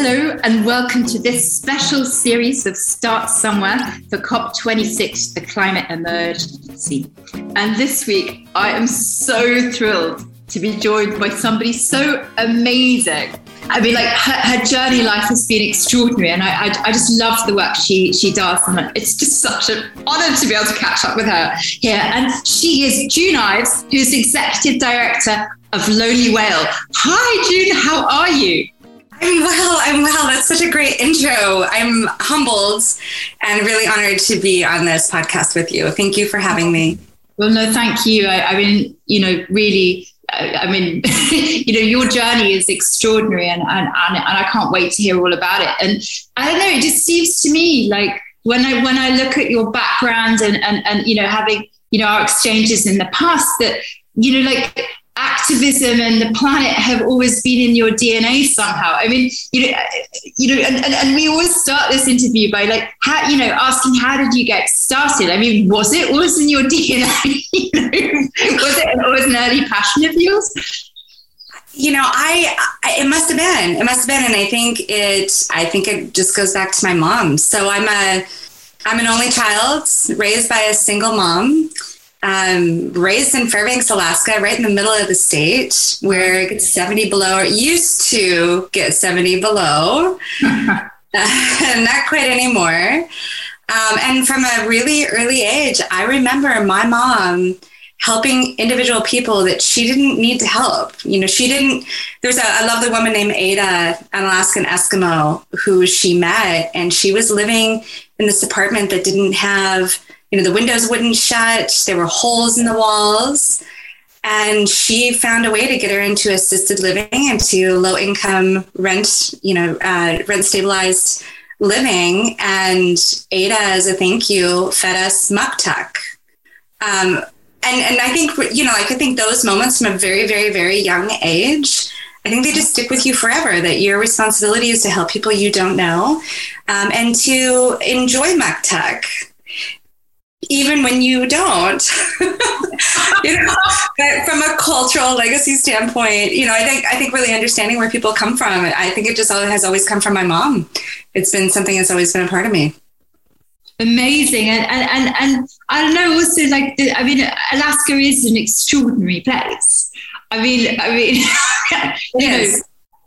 Hello, and welcome to this special series of Start Somewhere for COP26, the climate emergency. And this week, I am so thrilled to be joined by somebody so amazing. I mean, like her, her journey life has been extraordinary, and I, I, I, just love the work she she does, and it's just such an honor to be able to catch up with her here. And she is Dune Ives, who's executive director of Lonely Whale. Hi, Dune. How are you? I'm well. I'm well. That's such a great intro. I'm humbled and really honored to be on this podcast with you. Thank you for having me. Well, no, thank you. I, I mean, you know, really, I, I mean, you know, your journey is extraordinary, and, and and I can't wait to hear all about it. And I don't know, it just seems to me like when I when I look at your background and and and you know having you know our exchanges in the past that you know like activism and the planet have always been in your DNA somehow. I mean, you know, you know, and, and, and, we always start this interview by like, how, you know, asking how did you get started? I mean, was it always in your DNA? you know, was it always an early passion of yours? You know, I, I, it must have been, it must have been. And I think it, I think it just goes back to my mom. So I'm a, I'm an only child raised by a single mom um, raised in Fairbanks, Alaska, right in the middle of the state where it gets 70 below, it used to get 70 below, uh, not quite anymore. Um, and from a really early age, I remember my mom helping individual people that she didn't need to help. You know, she didn't. There's a, a lovely woman named Ada, an Alaskan Eskimo, who she met, and she was living in this apartment that didn't have you know, the windows wouldn't shut, there were holes in the walls. And she found a way to get her into assisted living, into low income rent, you know, uh, rent stabilized living. And Ada, as a thank you, fed us muktuk. Um, and, and I think, you know, like I think those moments from a very, very, very young age, I think they just stick with you forever that your responsibility is to help people you don't know um, and to enjoy muktuk even when you don't. you know, but from a cultural legacy standpoint, you know, I think I think really understanding where people come from. I think it just all, has always come from my mom. It's been something that's always been a part of me. Amazing, and and and, and I don't know. Also, like the, I mean, Alaska is an extraordinary place. I mean, I mean, you know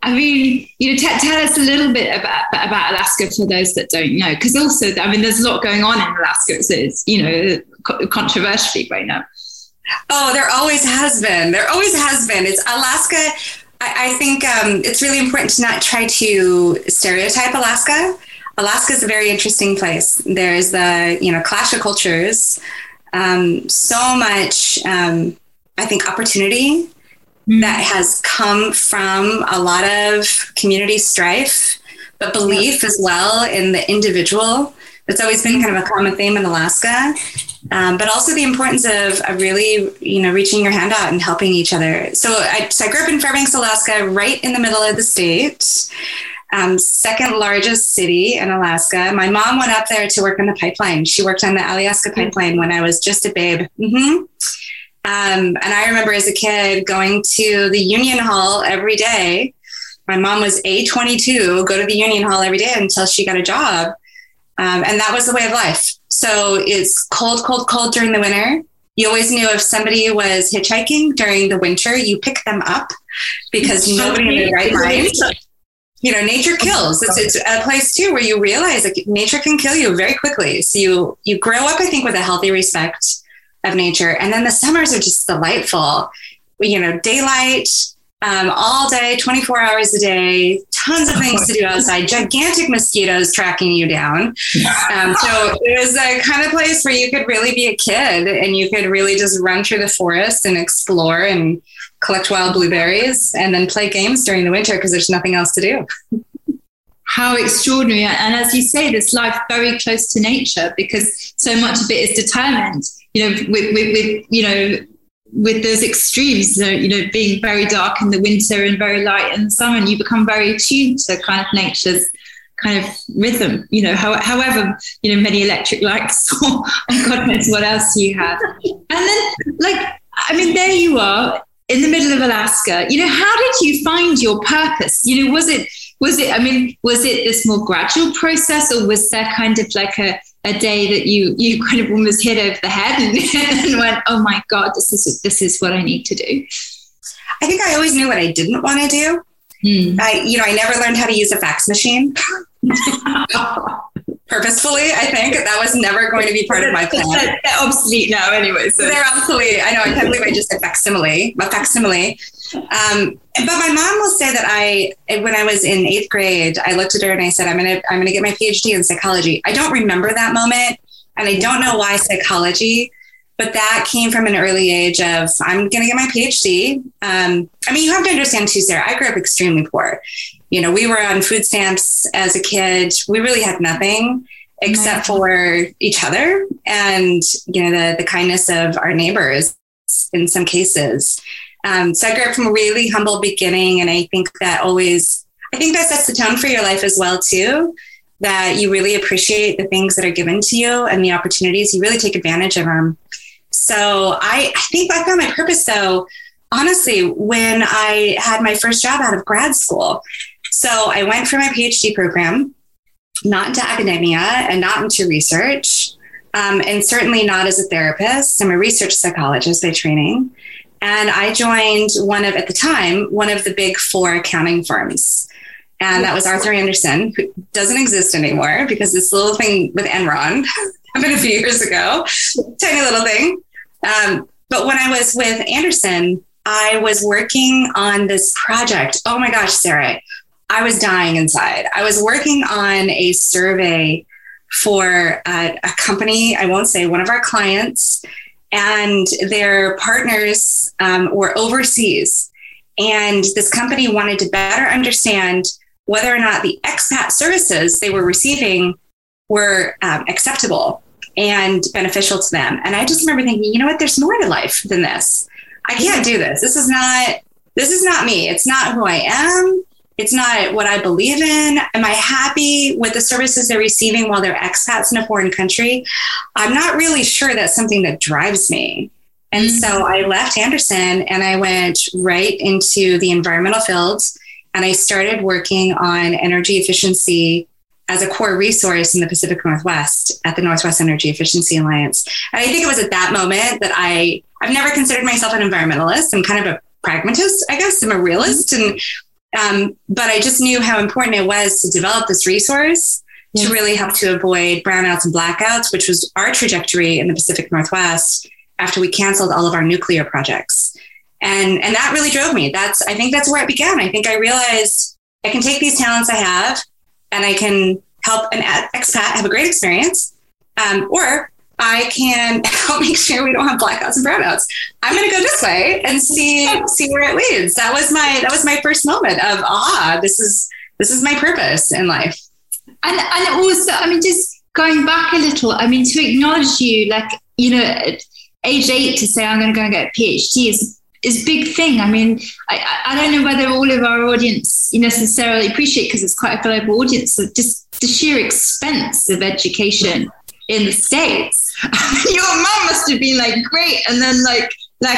I mean, you know, t- tell us a little bit about about Alaska for those that don't know, because also, I mean, there's a lot going on in Alaska. It's, it's you know, co- controversially right now. Oh, there always has been. There always has been. It's Alaska. I, I think um, it's really important to not try to stereotype Alaska. Alaska is a very interesting place. There's the you know clash of cultures, um, so much. Um, I think opportunity. That has come from a lot of community strife, but belief as well in the individual. It's always been kind of a common theme in Alaska, um, but also the importance of, of, really, you know, reaching your hand out and helping each other. So I, so I grew up in Fairbanks, Alaska, right in the middle of the state. Um, second largest city in Alaska. My mom went up there to work on the pipeline. She worked on the Alaska pipeline when I was just a babe. Mm-hmm. Um, and I remember as a kid going to the Union Hall every day. My mom was A22, go to the Union Hall every day until she got a job. Um, and that was the way of life. So it's cold, cold, cold during the winter. You always knew if somebody was hitchhiking during the winter, you pick them up because nobody in their right mind. You know, nature kills. It's, it's a place too where you realize like nature can kill you very quickly. So you you grow up, I think, with a healthy respect of nature. And then the summers are just delightful. You know, daylight um, all day, 24 hours a day, tons of things to do outside, gigantic mosquitoes tracking you down. Um, so it was a kind of place where you could really be a kid and you could really just run through the forest and explore and collect wild blueberries and then play games during the winter because there's nothing else to do. How extraordinary. And as you say, this life very close to nature because so much of it is determined you know, with, with, with you know, with those extremes, you know, being very dark in the winter and very light in the summer, and you become very attuned to kind of nature's kind of rhythm, you know, how, however, you know, many electric lights or, God knows what else you have. And then, like, I mean, there you are in the middle of Alaska. You know, how did you find your purpose? You know, was it was it? I mean, was it this more gradual process, or was there kind of like a a day that you you kind of almost hit over the head and, and went, "Oh my god, this is this is what I need to do." I think I always knew what I didn't want to do. Hmm. I, you know, I never learned how to use a fax machine. Purposefully, I think that was never going to be part of my plan. They're obsolete now, anyway. So they're obsolete. I know. I can't believe I just said facsimile. A facsimile. Um, but my mom will say that I, when I was in eighth grade, I looked at her and I said, "I'm gonna, I'm gonna get my PhD in psychology." I don't remember that moment, and I don't know why psychology, but that came from an early age of I'm gonna get my PhD. Um, I mean, you have to understand too, Sarah. I grew up extremely poor. You know, we were on food stamps as a kid. We really had nothing except for each other and you know the the kindness of our neighbors in some cases. Um, so I grew up from a really humble beginning, and I think that always, I think that sets the tone for your life as well too. That you really appreciate the things that are given to you and the opportunities. You really take advantage of them. So I, I think I found my purpose though, honestly, when I had my first job out of grad school. So I went for my PhD program, not into academia and not into research, um, and certainly not as a therapist. I'm a research psychologist by training. And I joined one of, at the time, one of the big four accounting firms. And that was Arthur Andersen, who doesn't exist anymore because this little thing with Enron happened a few years ago, tiny little thing. Um, but when I was with Andersen, I was working on this project. Oh my gosh, Sarah, I was dying inside. I was working on a survey for a, a company, I won't say one of our clients, and their partners um, were overseas. And this company wanted to better understand whether or not the expat services they were receiving were um, acceptable and beneficial to them. And I just remember thinking, you know what? There's more to life than this. I can't do this. This is not. This is not me. It's not who I am. It's not what I believe in. Am I happy with the services they're receiving while they're expats in a foreign country? I'm not really sure that's something that drives me. And mm-hmm. so I left Andersen and I went right into the environmental fields and I started working on energy efficiency as a core resource in the Pacific Northwest at the Northwest Energy Efficiency Alliance. And I think it was at that moment that I I've never considered myself an environmentalist. I'm kind of a pragmatist, I guess. I'm a realist and um, but I just knew how important it was to develop this resource yes. to really help to avoid brownouts and blackouts, which was our trajectory in the Pacific Northwest after we canceled all of our nuclear projects. And, and that really drove me. That's, I think that's where it began. I think I realized I can take these talents I have and I can help an expat have a great experience. Um, or I can help make sure we don't have blackouts and brownouts. I'm going to go this way and see see where it leads. That was my that was my first moment of ah, this is this is my purpose in life. And and also, I mean, just going back a little, I mean, to acknowledge you, like you know, at age eight, to say I'm going to go and get a PhD is is big thing. I mean, I, I don't know whether all of our audience necessarily appreciate because it's quite a global audience. So just the sheer expense of education in the states your mom must have been like great and then like like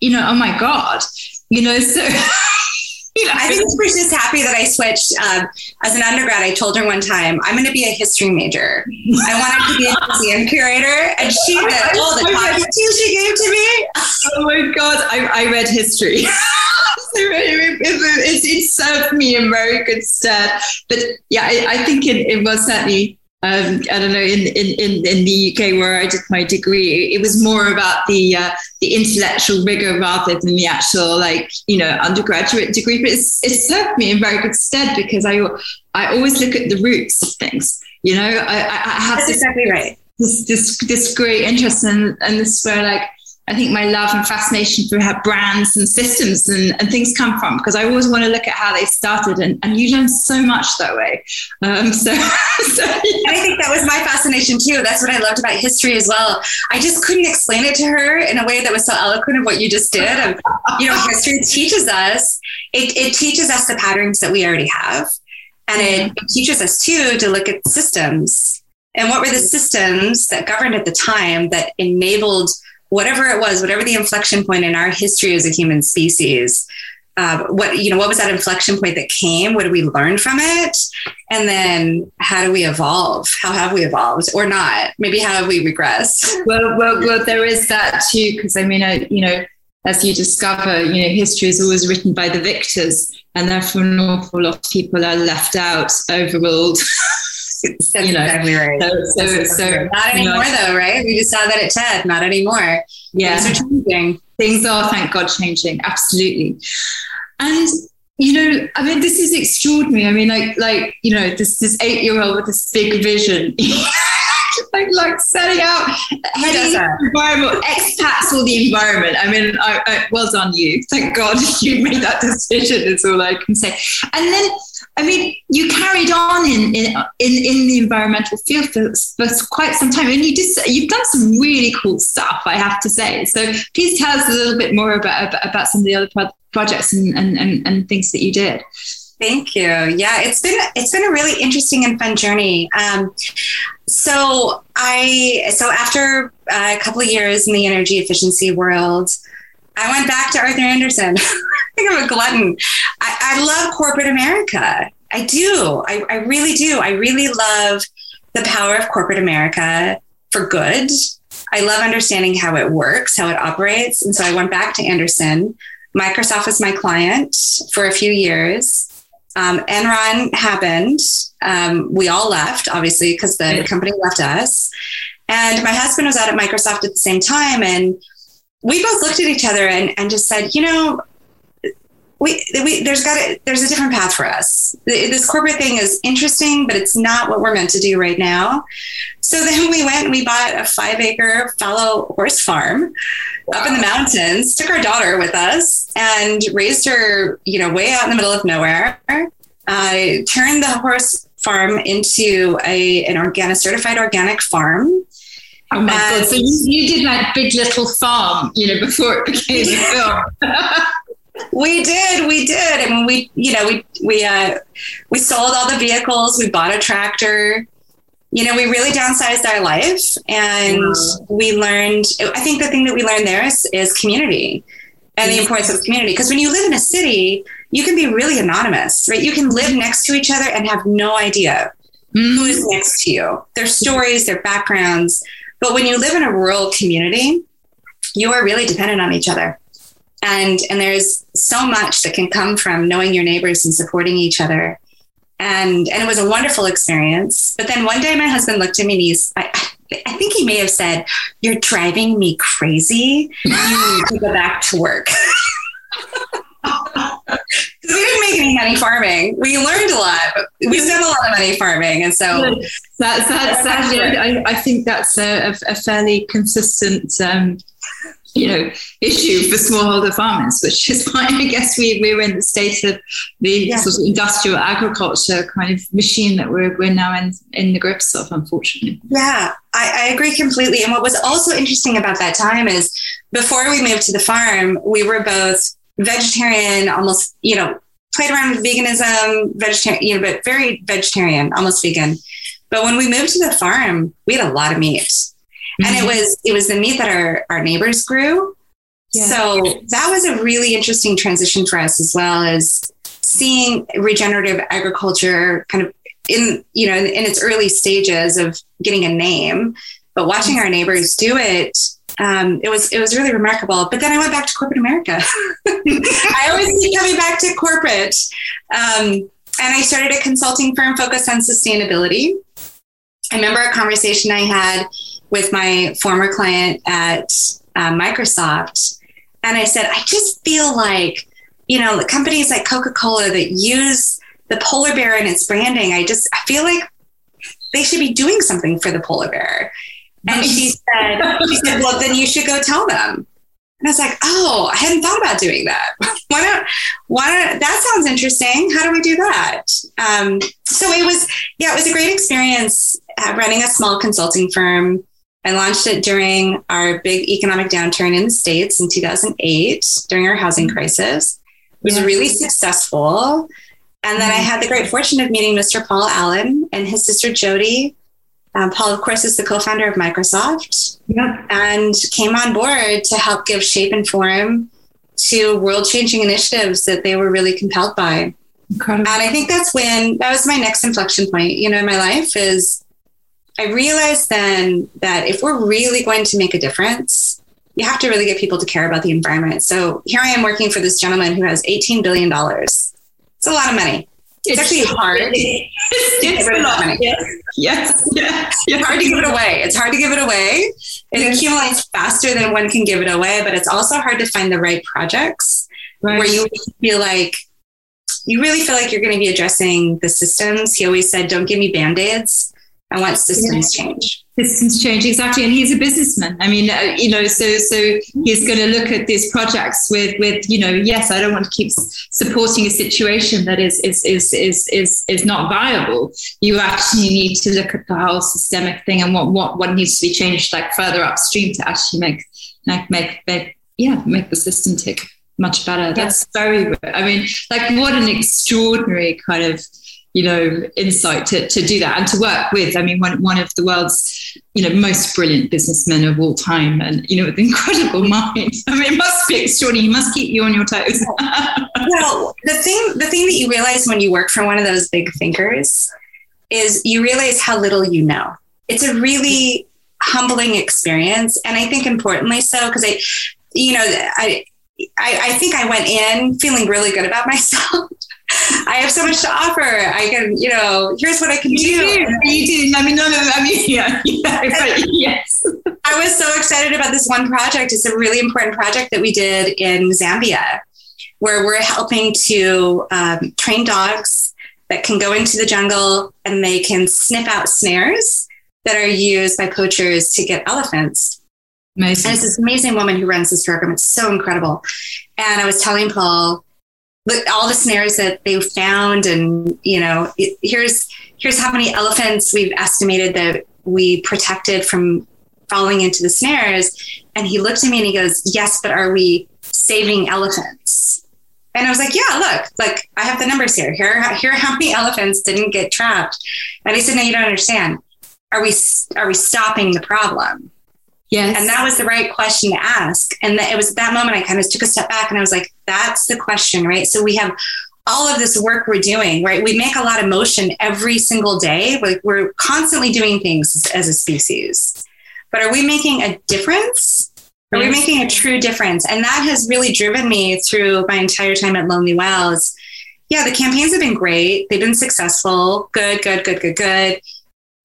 you know oh my god you know so you know, I think she was just happy that I switched. Um, as an undergrad, I told her one time, I'm going to be a history major. I wanted to be a museum curator. And she did all the time. she gave to me. Oh my God. I, I read history. it, it, it, served me in very good stead. But yeah, I, I think it, it was certainly um, I don't know, in, in, in the UK where I did my degree, it was more about the uh, the intellectual rigor rather than the actual like you know undergraduate degree. But it's it served me in very good stead because I I always look at the roots of things. You know, I, I have That's this, exactly right. This, this this great interest and and this where like I think my love and fascination for how brands and systems and, and things come from because I always want to look at how they started and, and you learn so much that way. Um, so, so yeah. I think that was my fascination too. That's what I loved about history as well. I just couldn't explain it to her in a way that was so eloquent of what you just did. Of, you know, history teaches us, it, it teaches us the patterns that we already have. And it, it teaches us too to look at systems and what were the systems that governed at the time that enabled – whatever it was, whatever the inflection point in our history as a human species, uh, what you know what was that inflection point that came? What did we learn from it? And then how do we evolve? How have we evolved or not? Maybe how have we regressed? Well well, well there is that too because i mean I, you know as you discover you know history is always written by the victors and therefore an awful lot of people are left out overruled you know exactly right. so, so, so not anymore you know, though right? We just saw that at ted. Not anymore. Yeah. Things are changing. Things are thank god changing. Absolutely. And you know, I mean, this is extraordinary. I mean, like, like you know, this this eight year old with this big vision, like, like setting out heading environment, expats all the environment. I mean, I, I, well done you. Thank God you made that decision. Is all I can say. And then, I mean, you carried on in in in, in the environmental field for, for quite some time, and you just you've done some really cool stuff. I have to say. So please tell us a little bit more about about some of the other projects and, and, and, and things that you did. Thank you. Yeah, it's been it's been a really interesting and fun journey. Um, so I so after a couple of years in the energy efficiency world, I went back to Arthur Andersen. I think I'm a glutton. I, I love corporate America. I do. I, I really do. I really love the power of corporate America for good. I love understanding how it works, how it operates. And so I went back to Andersen. Microsoft was my client for a few years. Um, Enron happened. Um, we all left, obviously, because the company left us. And my husband was out at Microsoft at the same time. And we both looked at each other and, and just said, you know, we, we there's got there's a different path for us. This corporate thing is interesting, but it's not what we're meant to do right now. So then we went and we bought a five acre fallow horse farm wow. up in the mountains. Took our daughter with us and raised her, you know, way out in the middle of nowhere. I turned the horse farm into a an organic certified organic farm. Oh my and god! So you, you did like Big Little Farm, you know, before it became a film. we did, we did. Mean, we, you know, we we uh, we sold all the vehicles. We bought a tractor. You know, we really downsized our life, and wow. we learned. I think the thing that we learned there is, is community and the importance of community. Because when you live in a city, you can be really anonymous, right? You can live next to each other and have no idea mm-hmm. who is next to you, their stories, their backgrounds. But when you live in a rural community, you are really dependent on each other and and there's so much that can come from knowing your neighbors and supporting each other and and it was a wonderful experience. But then one day my husband looked at me and he's I, I think he may have said you're driving me crazy. You need to go back to work. We didn't make any money farming. We learned a lot, we spent a lot of money farming, and so that's that's, that's I, I, think that's a, a fairly consistent um, you know issue for smallholder farmers, which is why I guess we we're in the state of the sort of industrial agriculture kind of machine that we're we're now in in the grips of, unfortunately. Yeah, I, I agree completely. And what was also interesting about that time is before we moved to the farm, we were both vegetarian, almost you know played around with veganism, vegetarian, you know, but very vegetarian, almost vegan. But when we moved to the farm, we had a lot of meat and it was it was the meat that our our neighbors grew. Yeah. So that was a really interesting transition for us as well as seeing regenerative agriculture kind of in you know in, in its early stages of getting a name, but watching our neighbors do it um, it was it was really remarkable. But then I went back to corporate America. I always keep coming back to corporate, um, and I started a consulting firm focused on sustainability. I remember a conversation I had with my former client at uh, Microsoft. And I said, I just feel like, you know, the companies like Coca Cola that use the polar bear in its branding, I just I feel like they should be doing something for the polar bear. And she said, she said, well, then you should go tell them. And I was like, oh, I hadn't thought about doing that. why don't, Why don't, That sounds interesting. How do we do that? Um, so it was, yeah, it was a great experience uh, running a small consulting firm I launched it during our big economic downturn in the States in 2008 during our housing crisis. It was really successful. And then I had the great fortune of meeting Mr. Paul Allen and his sister Jody. Um, Paul, of course, is the co founder of Microsoft and came on board to help give shape and form to world changing initiatives that they were really compelled by. Incredible. And I think that's when that was my next inflection point, you know, in my life is I realized then that if we're really going to make a difference, you have to really get people to care about the environment. So here I am working for this gentleman who has $18 billion. It's a lot of money. It's, it's actually hard. it's a lot. Money. Yes. Yes. It's hard to give it away. It's hard to give it away. It yes. accumulates faster than one can give it away, but it's also hard to find the right projects right. where you feel like you really feel like you're going to be addressing the systems. He always said, "Don't give me band aids. I want systems yeah. change." Systems change exactly, and he's a businessman. I mean, uh, you know, so so he's going to look at these projects with with you know, yes, I don't want to keep supporting a situation that is is is is is is not viable. You actually need to look at the whole systemic thing and what what what needs to be changed, like further upstream, to actually make make make, make yeah make the system tick much better. That's very, I mean, like what an extraordinary kind of, you know, insight to, to do that and to work with. I mean, one, one of the world's, you know, most brilliant businessmen of all time and, you know, with incredible mind. I mean, it must be extraordinary. He must keep you on your toes. well, the thing, the thing that you realize when you work for one of those big thinkers is you realize how little you know. It's a really humbling experience. And I think importantly so, because I, you know, I, I, I think I went in feeling really good about myself. I have so much to offer. I can, you know, here's what I can you do. do. You do. I mean, none of, I mean, yeah, yeah yes. I was so excited about this one project. It's a really important project that we did in Zambia, where we're helping to um, train dogs that can go into the jungle and they can sniff out snares that are used by poachers to get elephants. Amazing. And it's this amazing woman who runs this program. It's so incredible. And I was telling Paul, look, all the snares that they found, and you know, here's here's how many elephants we've estimated that we protected from falling into the snares. And he looked at me and he goes, "Yes, but are we saving elephants?" And I was like, "Yeah, look, like I have the numbers here. Here, here how many elephants didn't get trapped." And he said, "No, you don't understand. Are we are we stopping the problem?" Yes. And that was the right question to ask. And that it was at that moment I kind of took a step back and I was like, that's the question, right? So we have all of this work we're doing, right? We make a lot of motion every single day. Like we're constantly doing things as a species. But are we making a difference? Are we making a true difference? And that has really driven me through my entire time at Lonely Whale. Yeah, the campaigns have been great. They've been successful. Good, good, good, good, good.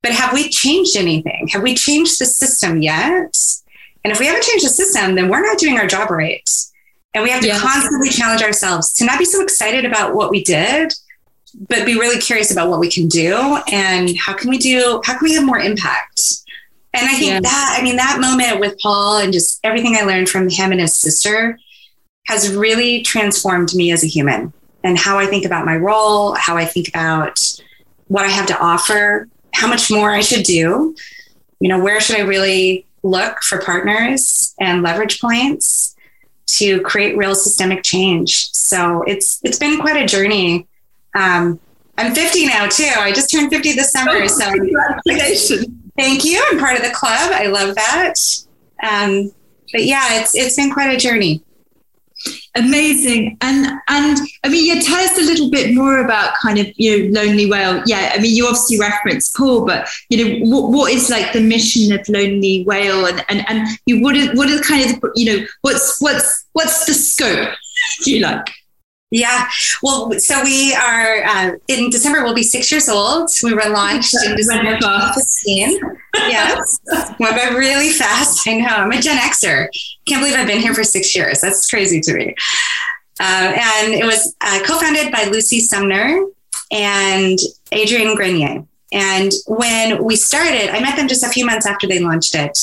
But have we changed anything? Have we changed the system yet? And if we haven't changed the system, then we're not doing our job right. And we have to yeah. constantly challenge ourselves to not be so excited about what we did, but be really curious about what we can do and how can we do, how can we have more impact? And I think yeah. that, I mean, that moment with Paul and just everything I learned from him and his sister has really transformed me as a human and how I think about my role, how I think about what I have to offer how much more I should do. You know, where should I really look for partners and leverage points to create real systemic change? So it's it's been quite a journey. Um, I'm 50 now too. I just turned 50 this summer. Oh, so congratulations. Thank you. I'm part of the club. I love that. Um, but yeah, it's it's been quite a journey. Amazing. And and I mean, yeah, tell us a little bit more about kind of you know Lonely Whale. Yeah, I mean, you obviously referenced Paul, but you know, what, what is like the mission of Lonely Whale, and and and you what is what is kind of the, you know what's what's what's the scope? Do you like? Yeah. Well, so we are uh, in December. We'll be six years old. We were launched in December 2015. yes, went by really fast. I know. I'm a Gen Xer. Can't believe I've been here for six years. That's crazy to me. Uh, and it was uh, co-founded by Lucy Sumner and Adrian Grenier. And when we started, I met them just a few months after they launched it.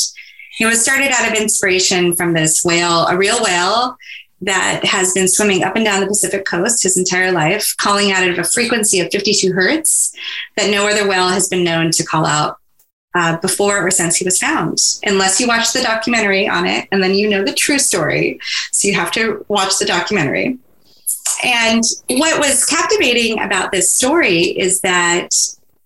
It was started out of inspiration from this whale, a real whale that has been swimming up and down the Pacific coast his entire life, calling out at a frequency of 52 hertz that no other whale has been known to call out uh, before or since he was found, unless you watch the documentary on it, and then you know the true story. So you have to watch the documentary. And what was captivating about this story is that,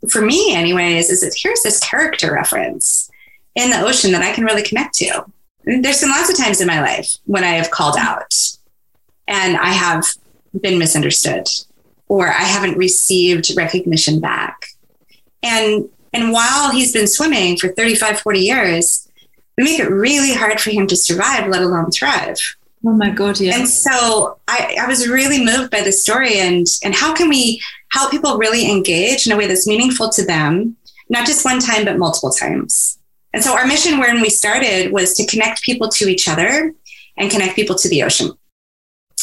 for me, anyways, is that here's this character reference in the ocean that I can really connect to there's been lots of times in my life when I have called out and I have been misunderstood or I haven't received recognition back. And and while he's been swimming for 35, 40 years, we make it really hard for him to survive, let alone thrive. Oh my God, yeah. And so I, I was really moved by the story and and how can we help people really engage in a way that's meaningful to them, not just one time, but multiple times. And so our mission when we started was to connect people to each other and connect people to the ocean.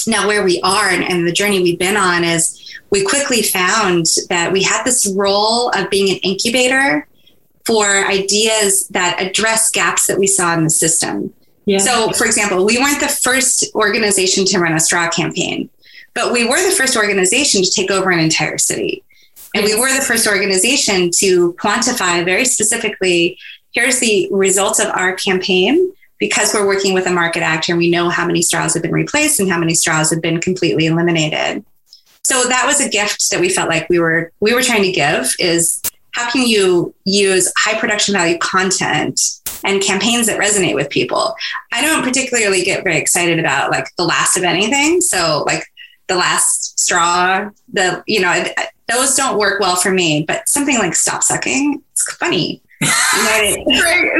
Now, where we are and, and the journey we've been on is we quickly found that we had this role of being an incubator for ideas that address gaps that we saw in the system. Yeah. So, for example, we weren't the first organization to run a straw campaign, but we were the first organization to take over an entire city. And we were the first organization to quantify very specifically here's the results of our campaign because we're working with a market actor and we know how many straws have been replaced and how many straws have been completely eliminated. So that was a gift that we felt like we were we were trying to give is how can you use high production value content and campaigns that resonate with people? I don't particularly get very excited about like the last of anything. So like the last straw, the you know, those don't work well for me, but something like stop sucking, it's funny. You know,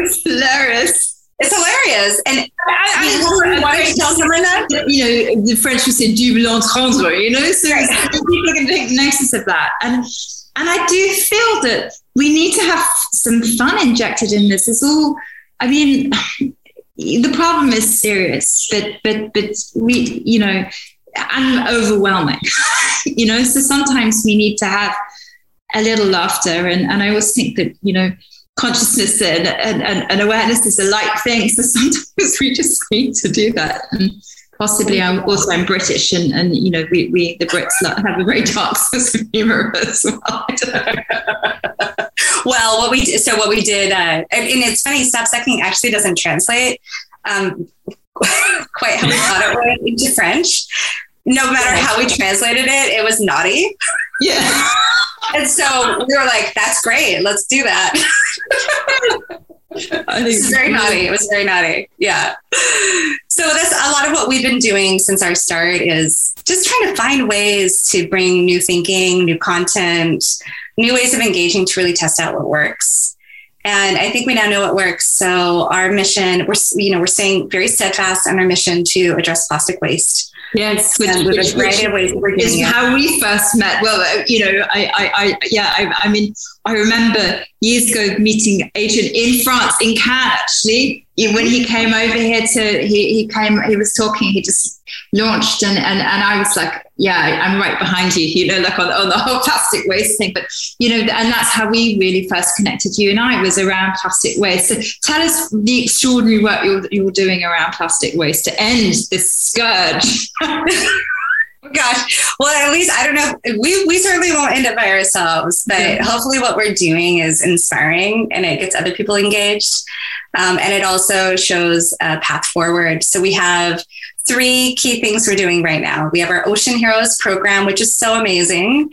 it's hilarious. It's hilarious. And I, I, I wanted tell someone that. You know, the French would say double entendre, you know, so right. people can take notice of that. And and I do feel that we need to have some fun injected in this. It's all, I mean, the problem is serious, but but but we, you know, and overwhelming, you know. So sometimes we need to have a little laughter, and and I always think that you know consciousness and, and, and, awareness is a light thing. So sometimes we just need to do that. And possibly I'm also I'm British and, and you know, we, we the Brits have a very dark sense of humor as well. well, what we did, so what we did, uh, and, and it's funny, stop sucking actually doesn't translate um, quite how we thought it would into French. No matter how we translated it, it was naughty. Yeah. And so we were like, that's great. Let's do that. I think it's very naughty. It was very naughty. Yeah. So that's a lot of what we've been doing since our start is just trying to find ways to bring new thinking, new content, new ways of engaging to really test out what works. And I think we now know what works. So our mission, we're you know we're staying very steadfast on our mission to address plastic waste Yes, which, which, which is how we first met. Well, uh, you know, I, I, I yeah, I, I, mean, I remember years ago meeting Adrian in France, in Cannes, actually. When he came over here to, he, he came, he was talking, he just launched, and, and, and I was like, yeah, I'm right behind you, you know, like on, on the whole plastic waste thing. But, you know, and that's how we really first connected you and I was around plastic waste. So tell us the extraordinary work you're, you're doing around plastic waste to end this scourge. Gosh, well, at least I don't know. We we certainly won't end up by ourselves, but mm-hmm. hopefully, what we're doing is inspiring and it gets other people engaged, um, and it also shows a path forward. So we have three key things we're doing right now. We have our Ocean Heroes program, which is so amazing.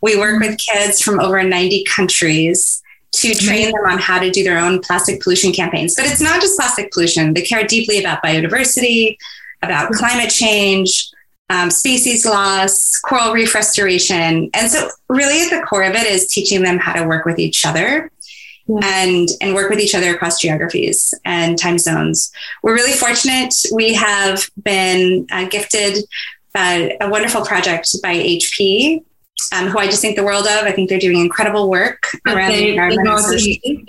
We work with kids from over 90 countries to train them on how to do their own plastic pollution campaigns. But it's not just plastic pollution, they care deeply about biodiversity, about climate change um, species loss, coral reef restoration. And so, really, at the core of it is teaching them how to work with each other. And, and work with each other across geographies and time zones. We're really fortunate. We have been uh, gifted uh, a wonderful project by HP um, who I just think the world of. I think they're doing incredible work around they, the environment.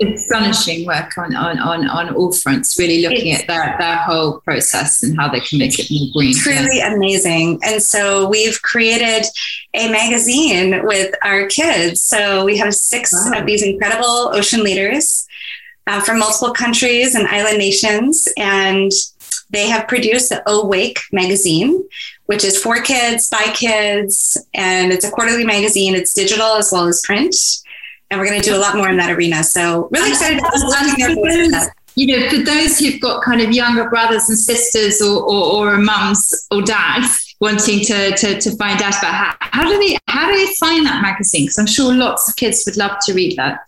astonishing work on, on, on, on all fronts, really looking it's, at their, their whole process and how they can make it more green. Truly yeah. amazing. And so we've created a magazine with our kids. So we have six wow. of these incredible ocean leaders uh, from multiple countries and island nations. And they have produced the Awake magazine, which is for kids, by kids, and it's a quarterly magazine. It's digital as well as print. And we're going to do a lot more in that arena. So, really excited to you know, for those who've got kind of younger brothers and sisters or, or, or mums or dads wanting to, to, to find out about how, how do they how do they find that magazine? Because I'm sure lots of kids would love to read that.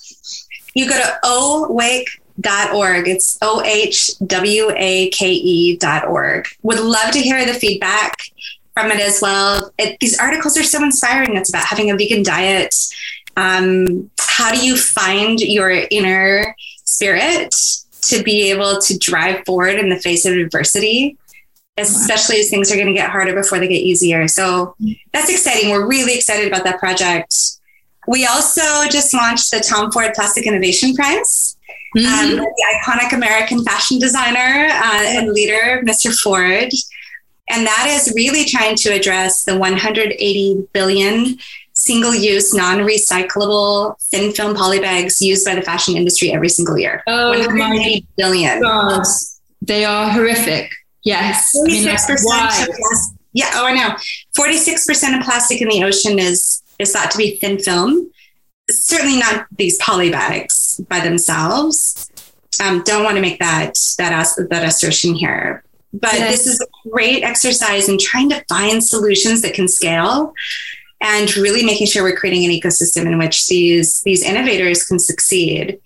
You go to Ohwake ohwake.org. It's O H W A K E dot org. Would love to hear the feedback. From it as well. It, these articles are so inspiring. It's about having a vegan diet. Um, how do you find your inner spirit to be able to drive forward in the face of adversity? especially as things are going to get harder before they get easier. So that's exciting. We're really excited about that project. We also just launched the Tom Ford Plastic Innovation Prize. Mm-hmm. Um, the iconic American fashion designer uh, and leader, Mr. Ford. And that is really trying to address the 180 billion single use, non recyclable thin film polybags used by the fashion industry every single year. Oh, 180 billion. God. They are horrific. Yes. 46% I mean, yeah, oh, I know. 46% of plastic in the ocean is, is thought to be thin film. Certainly not these poly bags by themselves. Um, don't want to make that, that, that assertion here. But yes. this is a great exercise in trying to find solutions that can scale and really making sure we're creating an ecosystem in which these, these innovators can succeed.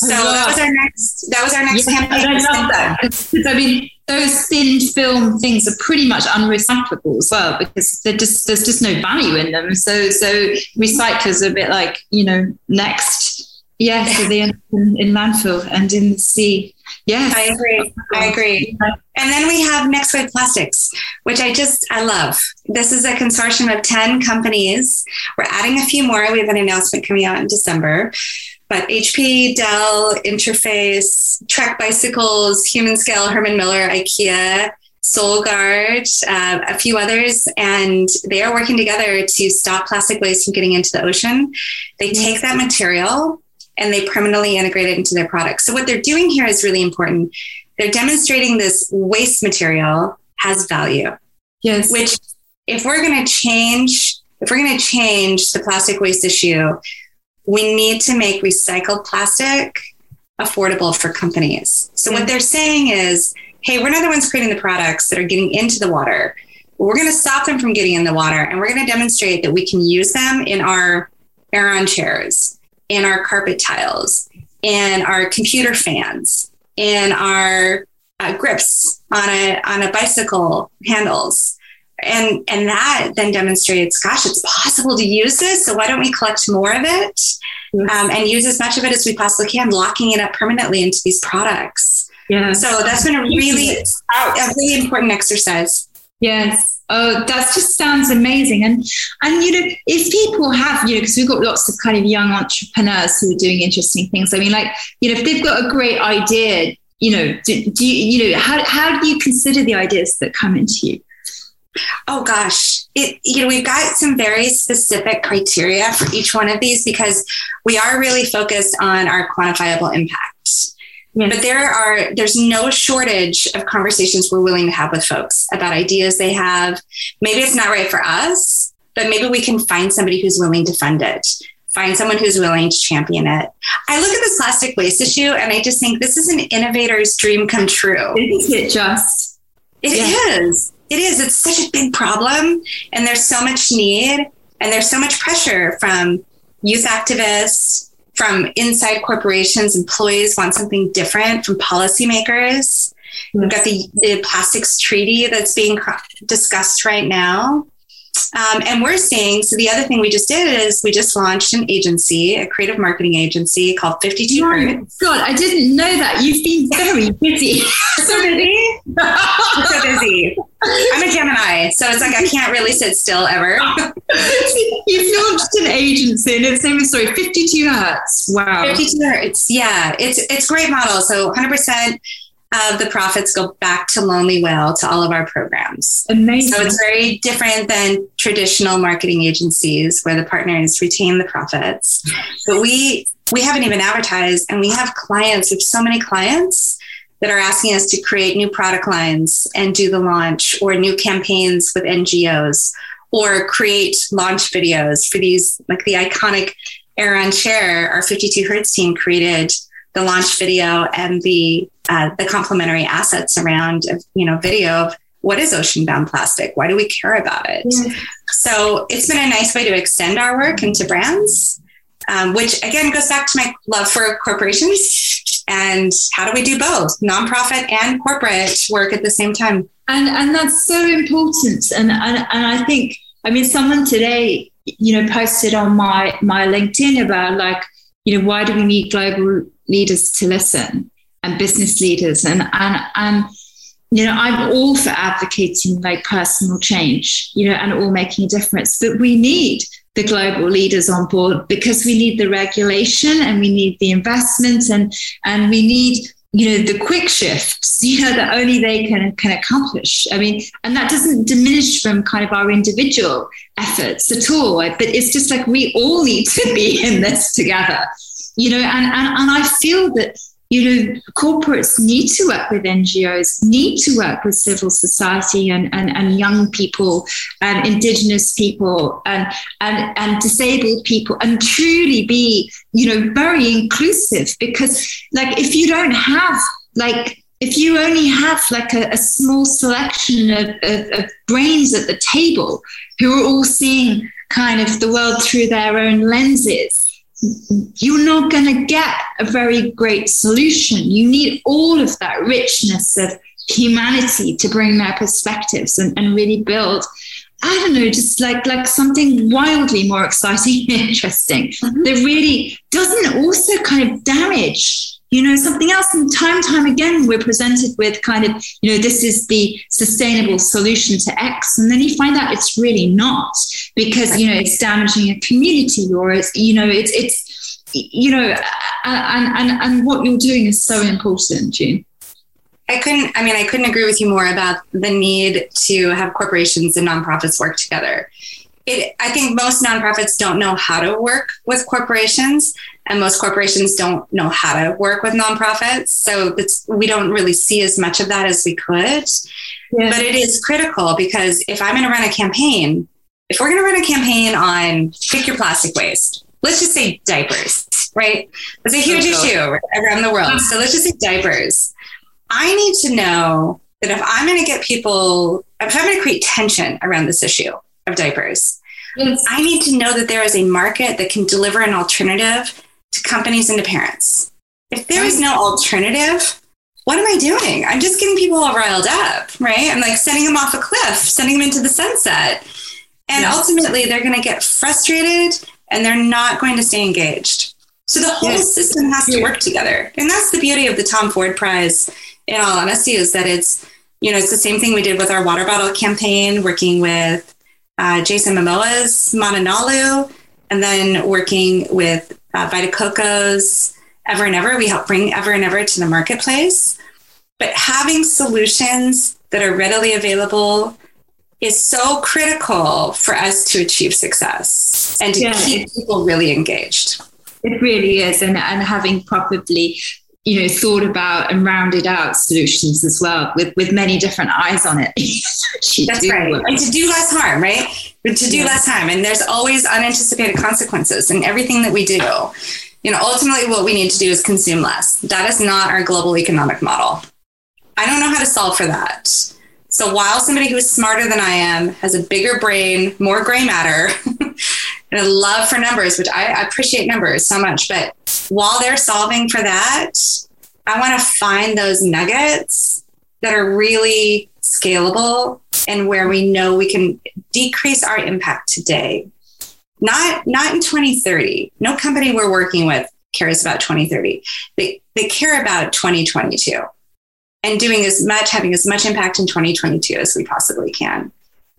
So that was our next. That was our next yeah, campaign. I love that. I mean, those thin film things are pretty much unrecyclable as well because just, there's just no value in them. So so recyclers are a bit like you know next, yeah, so they end in, in landfill and in the sea. Yes, I agree. I agree. And then we have Next Wave Plastics, which I just I love. This is a consortium of ten companies. We're adding a few more. We have an announcement coming out in December but HP, Dell, Interface, Trek Bicycles, Humanscale, Herman Miller, IKEA, Solgaard, uh, a few others, and they are working together to stop plastic waste from getting into the ocean. They take that material and they permanently integrate it into their products. So what they're doing here is really important. They're demonstrating this waste material has value. Yes. Which if we're going to change if we're going to change the plastic waste issue, we need to make recycled plastic affordable for companies. So, what they're saying is, hey, we're not the ones creating the products that are getting into the water. We're going to stop them from getting in the water and we're going to demonstrate that we can use them in our Aeron chairs, in our carpet tiles, in our computer fans, in our uh, grips on a, on a bicycle handles. And and that then demonstrates gosh it's possible to use this so why don't we collect more of it? Um, and use as much of it as we possibly can locking it up permanently into these products. Yeah so that's been a really a really important exercise. Yes oh that just sounds amazing. And and you know if people have you know because we've got lots of kind of young entrepreneurs who are doing interesting things. I mean like you know if they've got a great idea you know do, do you, you know how, how do you consider the ideas that come into you? Oh gosh, it you know we've got some very specific criteria for each one of these because we are really focused on our quantifiable impact. Yes. But there are there's no shortage of conversations we're willing to have with folks about ideas they have. Maybe it's not right for us, but maybe we can find somebody who's willing to fund it. Find someone who's willing to champion it. I look at this plastic waste issue and I just think this is an innovator's dream come true. Isn't it just? It yeah. is it is. It's such a big problem, and there's so much need, and there's so much pressure from youth activists, from inside corporations. Employees want something different from policymakers. Hmm. We've got the, the plastics treaty that's being discussed right now. Um, and we're seeing, so the other thing we just did is we just launched an agency, a creative marketing agency called 52 Hertz. God, I didn't know that. You've been very busy. so busy? so busy. I'm a Gemini, so it's like I can't really sit still ever. You've launched an agency and it's the same story, 52 Hertz. Wow. 52 Hertz. Yeah, it's it's great model. So 100% of the profits go back to Lonely Whale to all of our programs. Amazing. So it's very different than traditional marketing agencies where the partners retain the profits. But we we haven't even advertised and we have clients, we have so many clients that are asking us to create new product lines and do the launch or new campaigns with NGOs or create launch videos for these like the iconic Aeron chair, our 52 Hertz team created the launch video and the uh, the complementary assets around you know video of what is ocean bound plastic? Why do we care about it? So it's been a nice way to extend our work into brands um, which again goes back to my love for corporations and how do we do both nonprofit and corporate work at the same time? And and that's so important. And and, and i think i mean someone today you know posted on my my linkedin about like you know why do we need global leaders to listen and business leaders. And and and you know i'm all for advocating like personal change you know and all making a difference. But we need the global leaders on board because we need the regulation and we need the investment and and we need you know the quick shifts you know that only they can can accomplish. I mean and that doesn't diminish from kind of our individual efforts at all. But it's just like we all need to be in this together you know and and, and i feel that you know, corporates need to work with NGOs, need to work with civil society and, and, and young people and indigenous people and, and, and disabled people and truly be, you know, very inclusive because like if you don't have like if you only have like a, a small selection of, of, of brains at the table who are all seeing kind of the world through their own lenses, you're not going to get a very great solution. You need all of that richness of humanity to bring their perspectives and, and really build. I don't know, just like like something wildly more exciting and interesting mm-hmm. that really doesn't also kind of damage you know something else and time time again we're presented with kind of you know this is the sustainable solution to x and then you find out it's really not because you know it's damaging a community or it's you know it's it's you know and and and what you're doing is so important Dune I couldn't, I mean, I couldn't agree with you more about the need to have corporations and nonprofits work together. It, I think most nonprofits don't know how to work with corporations and most corporations don't know how to work with nonprofits. So we don't really see as much of that as we could. Yeah. But it is critical because if I'm going to run a campaign, if we're going to run a campaign on pick your plastic waste, let's just say diapers, right? It's a huge oh, issue around the world. So let's just say diapers. I need to know that if I'm going to get people, if I'm going to create tension around this issue of diapers, yes. I need to know that there is a market that can deliver an alternative to companies and to parents. If there is no alternative, what am I doing? I'm just getting people all riled up, right? I'm like sending them off a cliff, sending them into the sunset. And yes. ultimately, they're going to get frustrated and they're not going to stay engaged. So the whole yes. system has to work together. And that's the beauty of the Tom Ford Prize, in all honesty, is that it's, you know, it's the same thing we did with our water bottle campaign, working with uh, Jason Momoa's Mananalu, and then working with uh, Vita Coco's Ever and Ever. We help bring Ever and Ever to the marketplace. But having solutions that are readily available is so critical for us to achieve success and to yeah, keep people really engaged. It really is. And, and having probably you know thought about and rounded out solutions as well with with many different eyes on it. That's right. Work. and to do less harm right? But to do yeah. less harm. And there's always unanticipated consequences in everything that we do. You know ultimately what we need to do is consume less. That is not our global economic model. I don't know how to solve for that. So while somebody who is smarter than i am has a bigger brain more gray matter and a love for numbers, which I, I appreciate numbers so much. But while they're solving for that, I want to find those nuggets that are really scalable and where we know we can decrease our impact today. Not not in 2030. No company we're working with cares about 2030. They they care about 2022 and doing as much, having as much impact in 2022 as we possibly can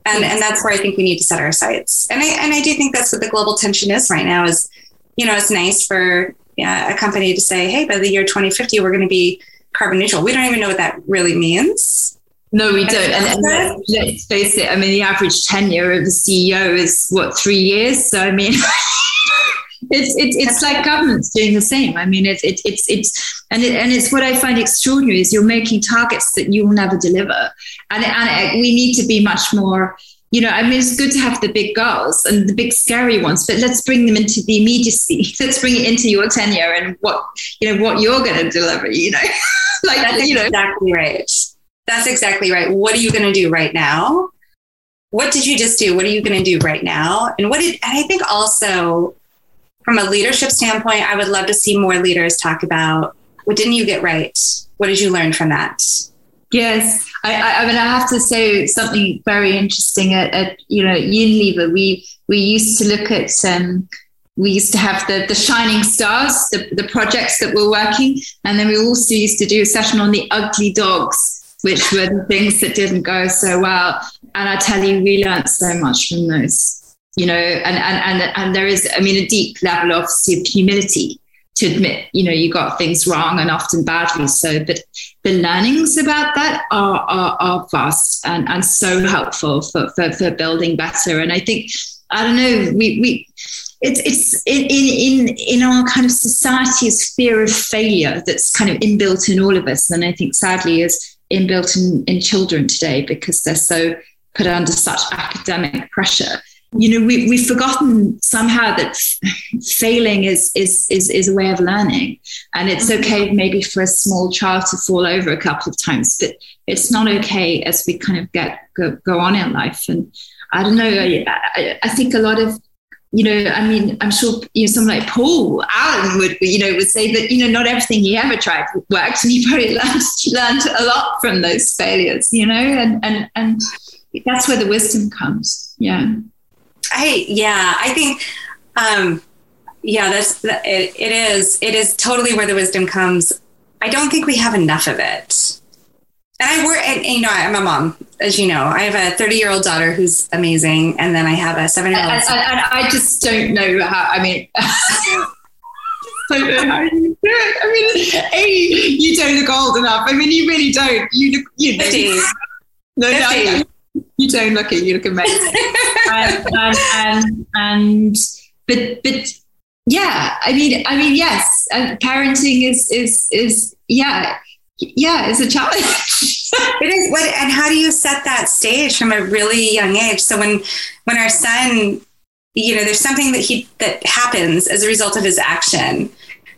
and and that's where I think we need to set our sights. And I and I do think that's what the global tension is right now. Is you know it's nice for yeah, a company to say, hey, by the year 2050, we're going to be carbon neutral. We don't even know what that really means. No, we don't. And, and let's face it. I mean, the average tenure of a CEO is what three years. So I mean. it's it's it's like governments doing the same. I mean, it's it's it's it's and it, and it's what I find extraordinary is you're making targets that you will never deliver, and and uh, we need to be much more. You know, I mean, it's good to have the big goals and the big scary ones, but let's bring them into the immediacy. Let's bring it into your tenure and what you know what you're going to deliver. You know, like that's you know. exactly right. That's exactly right. What are you going to do right now? What did you just do? What are you going to do right now? And what did and I think also from a leadership standpoint, I would love to see more leaders talk about what didn't you get right? What did you learn from that? Yes, I, I, mean, I have to say something very interesting. At, at you know Unilever, we we used to look at um, we used to have the the shining stars, the, the projects that were working, and then we also used to do a session on the ugly dogs, which were the things that didn't go so well. And I tell you, we learned so much from those. You know, and and and and there is, I mean, a deep level of humility to admit, you know, you got things wrong and often badly so. But the learnings about that are are, are vast and, and so helpful for, for, for building better. And I think, I don't know, we we it's it's in in in our kind of society's fear of failure that's kind of inbuilt in all of us. And I think sadly is inbuilt in, in children today because they're so put under such academic pressure you know we, we've forgotten somehow that failing is, is is is a way of learning and it's mm-hmm. okay maybe for a small child to fall over a couple of times but it's not okay as we kind of get go, go on in life and i don't know I, I, I think a lot of you know, I mean, I'm sure you know someone like Paul Allen would, you know, would say that you know not everything he ever tried worked, and he probably learned learned a lot from those failures, you know, and and and that's where the wisdom comes. Yeah. I yeah, I think um yeah, that's it, it is it is totally where the wisdom comes. I don't think we have enough of it. And I work, and, you know, I'm a mom, as you know. I have a 30 year old daughter who's amazing, and then I have a seven year old. And, and, I just don't know how. I mean, I don't know how you do it. I mean, a you don't look old enough. I mean, you really don't. You look, you know, 50. No, 50. no, you don't look it. You look amazing. and, and, and, and but but yeah, I mean, I mean, yes, uh, parenting is is is yeah, yeah, it's a challenge. it is. What and how do you set that stage from a really young age? So when when our son, you know, there's something that he that happens as a result of his action.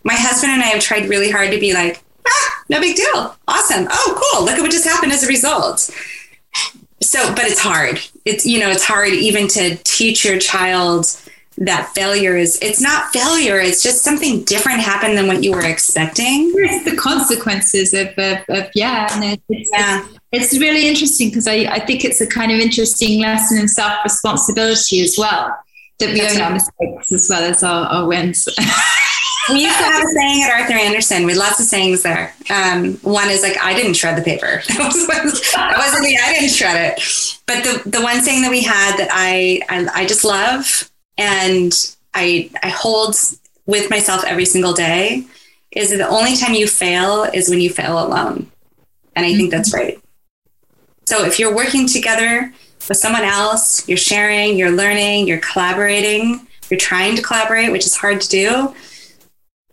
My husband and I have tried really hard to be like, ah, no big deal, awesome, oh cool, look at what just happened as a result so but it's hard it's you know it's hard even to teach your child that failure is it's not failure it's just something different happened than what you were expecting it's the consequences of, of, of yeah and it's, yeah. It's, it's really interesting because I, I think it's a kind of interesting lesson in self-responsibility as well that we That's own right. our mistakes as well as our, our wins we used to have a saying at Arthur Andersen. We had lots of sayings there. Um, one is like, "I didn't shred the paper." that wasn't me. I didn't shred it. But the the one saying that we had that I I, I just love and I I hold with myself every single day is that the only time you fail is when you fail alone, and I mm-hmm. think that's mm-hmm. right. So if you're working together with someone else, you're sharing, you're learning, you're collaborating, you're trying to collaborate, which is hard to do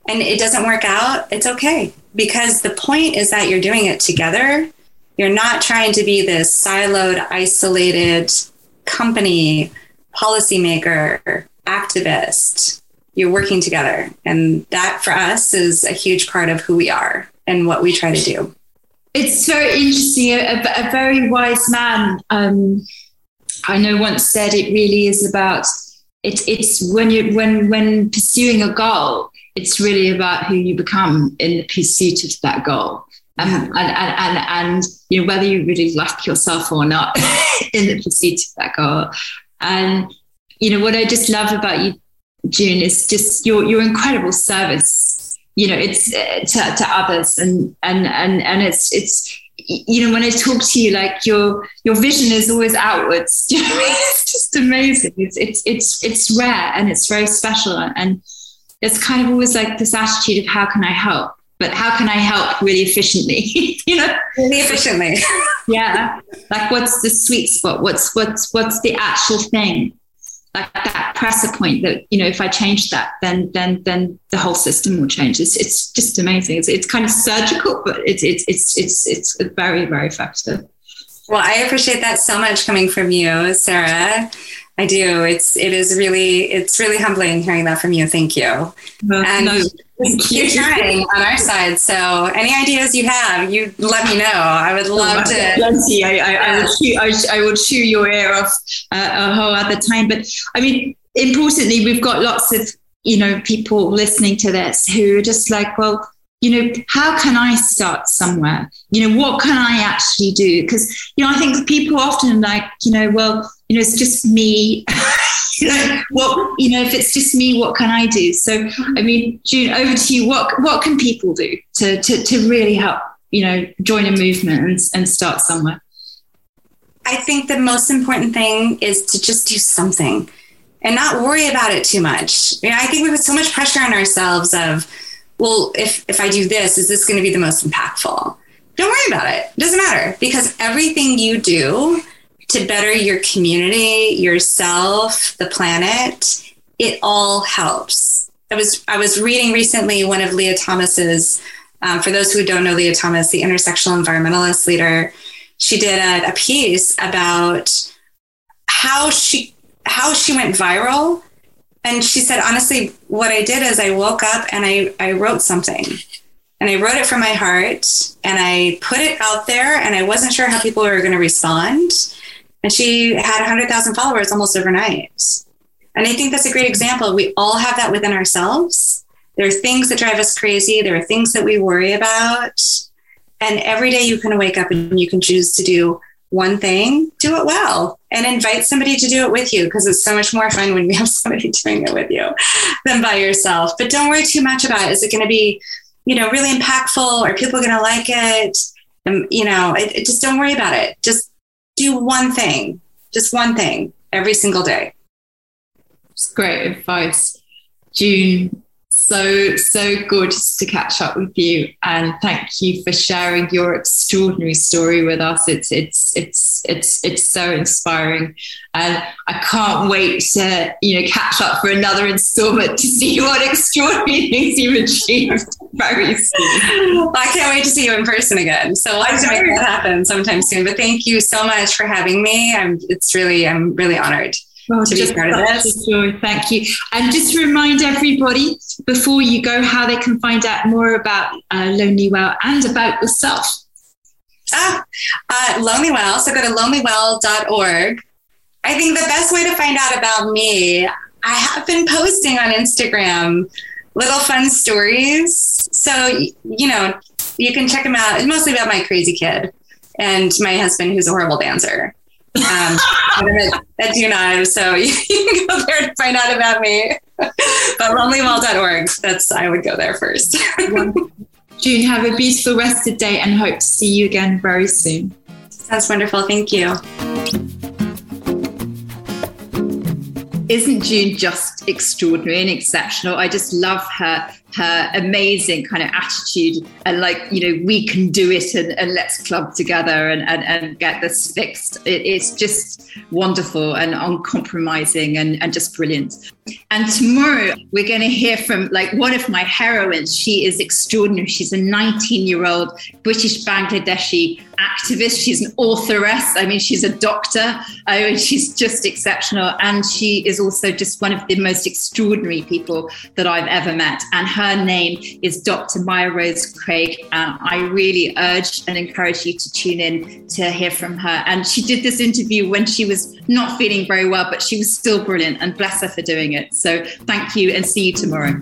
and it doesn't work out, it's okay. Because the point is that you're doing it together. You're not trying to be this siloed, isolated company, policymaker, activist. You're working together. And that for us is a huge part of who we are and what we try to do. It's very interesting. A, a very wise man, um, I know, once said it really is about it, it's when you when when pursuing a goal it's really about who you become in the pursuit of that goal. Um, and, and, and, and, you know, whether you really like yourself or not in the pursuit of that goal. And, you know, what I just love about you, Dune, is just your, your incredible service, you know, it's uh, to, to others and, and, and, and it's, it's, you know, when I talk to you, like your your vision is always outwards. You know, it's just amazing. It's it's it's it's rare and it's very special. And it's kind of always like this attitude of how can I help? But how can I help really efficiently? you know? Really efficiently. yeah. Like what's the sweet spot? What's what's what's the actual thing? Like that pressure point that, you know, if I change that, then then then the whole system will change. It's it's just amazing. It's it's kind of surgical, but it's it's it's it's it's very, very effective. Well, I appreciate that so much coming from you, Sarah. I do. It's it is really it's really humbling hearing that from you. Thank you. And no, you're trying on our side. So any ideas you have, you let me know. I would love oh, to. Plenty. I, I, I, would chew, I, I would chew your ear off uh, a whole other time. But I mean, importantly, we've got lots of you know, people listening to this who are just like, well, you know, how can I start somewhere? You know, what can I actually do? Because, you know, I think people often like, you know, well, you know, it's just me. you know, what, you know, if it's just me, what can I do? So, mm-hmm. I mean, Dune, over to you. What, what can people do to, to, to really help, you know, join a movement and, and start somewhere? I think the most important thing is to just do something and not worry about it too much. You know, I think we put so much pressure on ourselves of, well, if, if I do this, is this going to be the most impactful? Don't worry about it. It doesn't matter because everything you do to better your community, yourself, the planet, it all helps. I was I was reading recently one of Leah Thomas's. Um, for those who don't know Leah Thomas, the intersectional environmentalist leader, she did a, a piece about how she how she went viral and she said honestly what i did is i woke up and i, I wrote something. And i wrote it from my heart and i put it out there and i wasn't sure how people were going to respond. And she had 100000 followers almost overnight. And i think that's a great example. We all have that within ourselves. There are things that drive us crazy. There are things that we worry about. And every day you can wake up and you can choose to do one thing, do it well and invite somebody to do it with you because it's so much more fun when you have somebody doing it with you than by yourself. But don't worry too much about it. Is it going to be, you know, really impactful? Are people going to like it? And, you know, it, it, just don't worry about it. Just do one thing, just one thing every single day. It's great advice. Dune, so, so good to catch up with you. And thank you for sharing your extraordinary story with us. It's, it's, it's, it's, it's so inspiring. And I can't wait to, you know, catch up for another installment to see what extraordinary things you've achieved very soon. Well, I can't wait to see you in person again. So I'll have to make that happen sometime soon. But thank you so much for having me. I'm, it's really, I'm really honored. Well, to be part of this. Joy. Thank you. And just to remind everybody before you go how they can find out more about uh, Lonely Whale and about yourself. Ah, uh, Lonely Whale. So go to lonelywhale.org. I think the best way to find out about me, I have been posting on Instagram little fun stories. So, you know, you can check them out. It's mostly about my crazy kid and my husband, who's a horrible dancer um, at, at DUNA, so you, can go there to find out about me. but lonelywhale.org, that's, I would go there first. Dune, have a beautiful rest of the day and hope to see you again very soon. Sounds wonderful. Thank you. Isn't Dune just extraordinary and exceptional? I just love her her amazing kind of attitude and like you know we can do it and, and let's club together and, and, and get this fixed. It, it's just wonderful and uncompromising and, and just brilliant. And tomorrow we're going to hear from like one of my heroines. She is extraordinary. She's a 19 year old british bangladeshi activist. She's an authoress. I mean she's a doctor. I mean, she's just exceptional. And she is also just one of the most extraordinary people that i've ever met. And her her name is Dr. Maya Rose Craig. Uh, I really urge and encourage you to tune in to hear from her. And she did this interview when she was not feeling very well, but she was still brilliant and bless her for doing it. So thank you and see you tomorrow.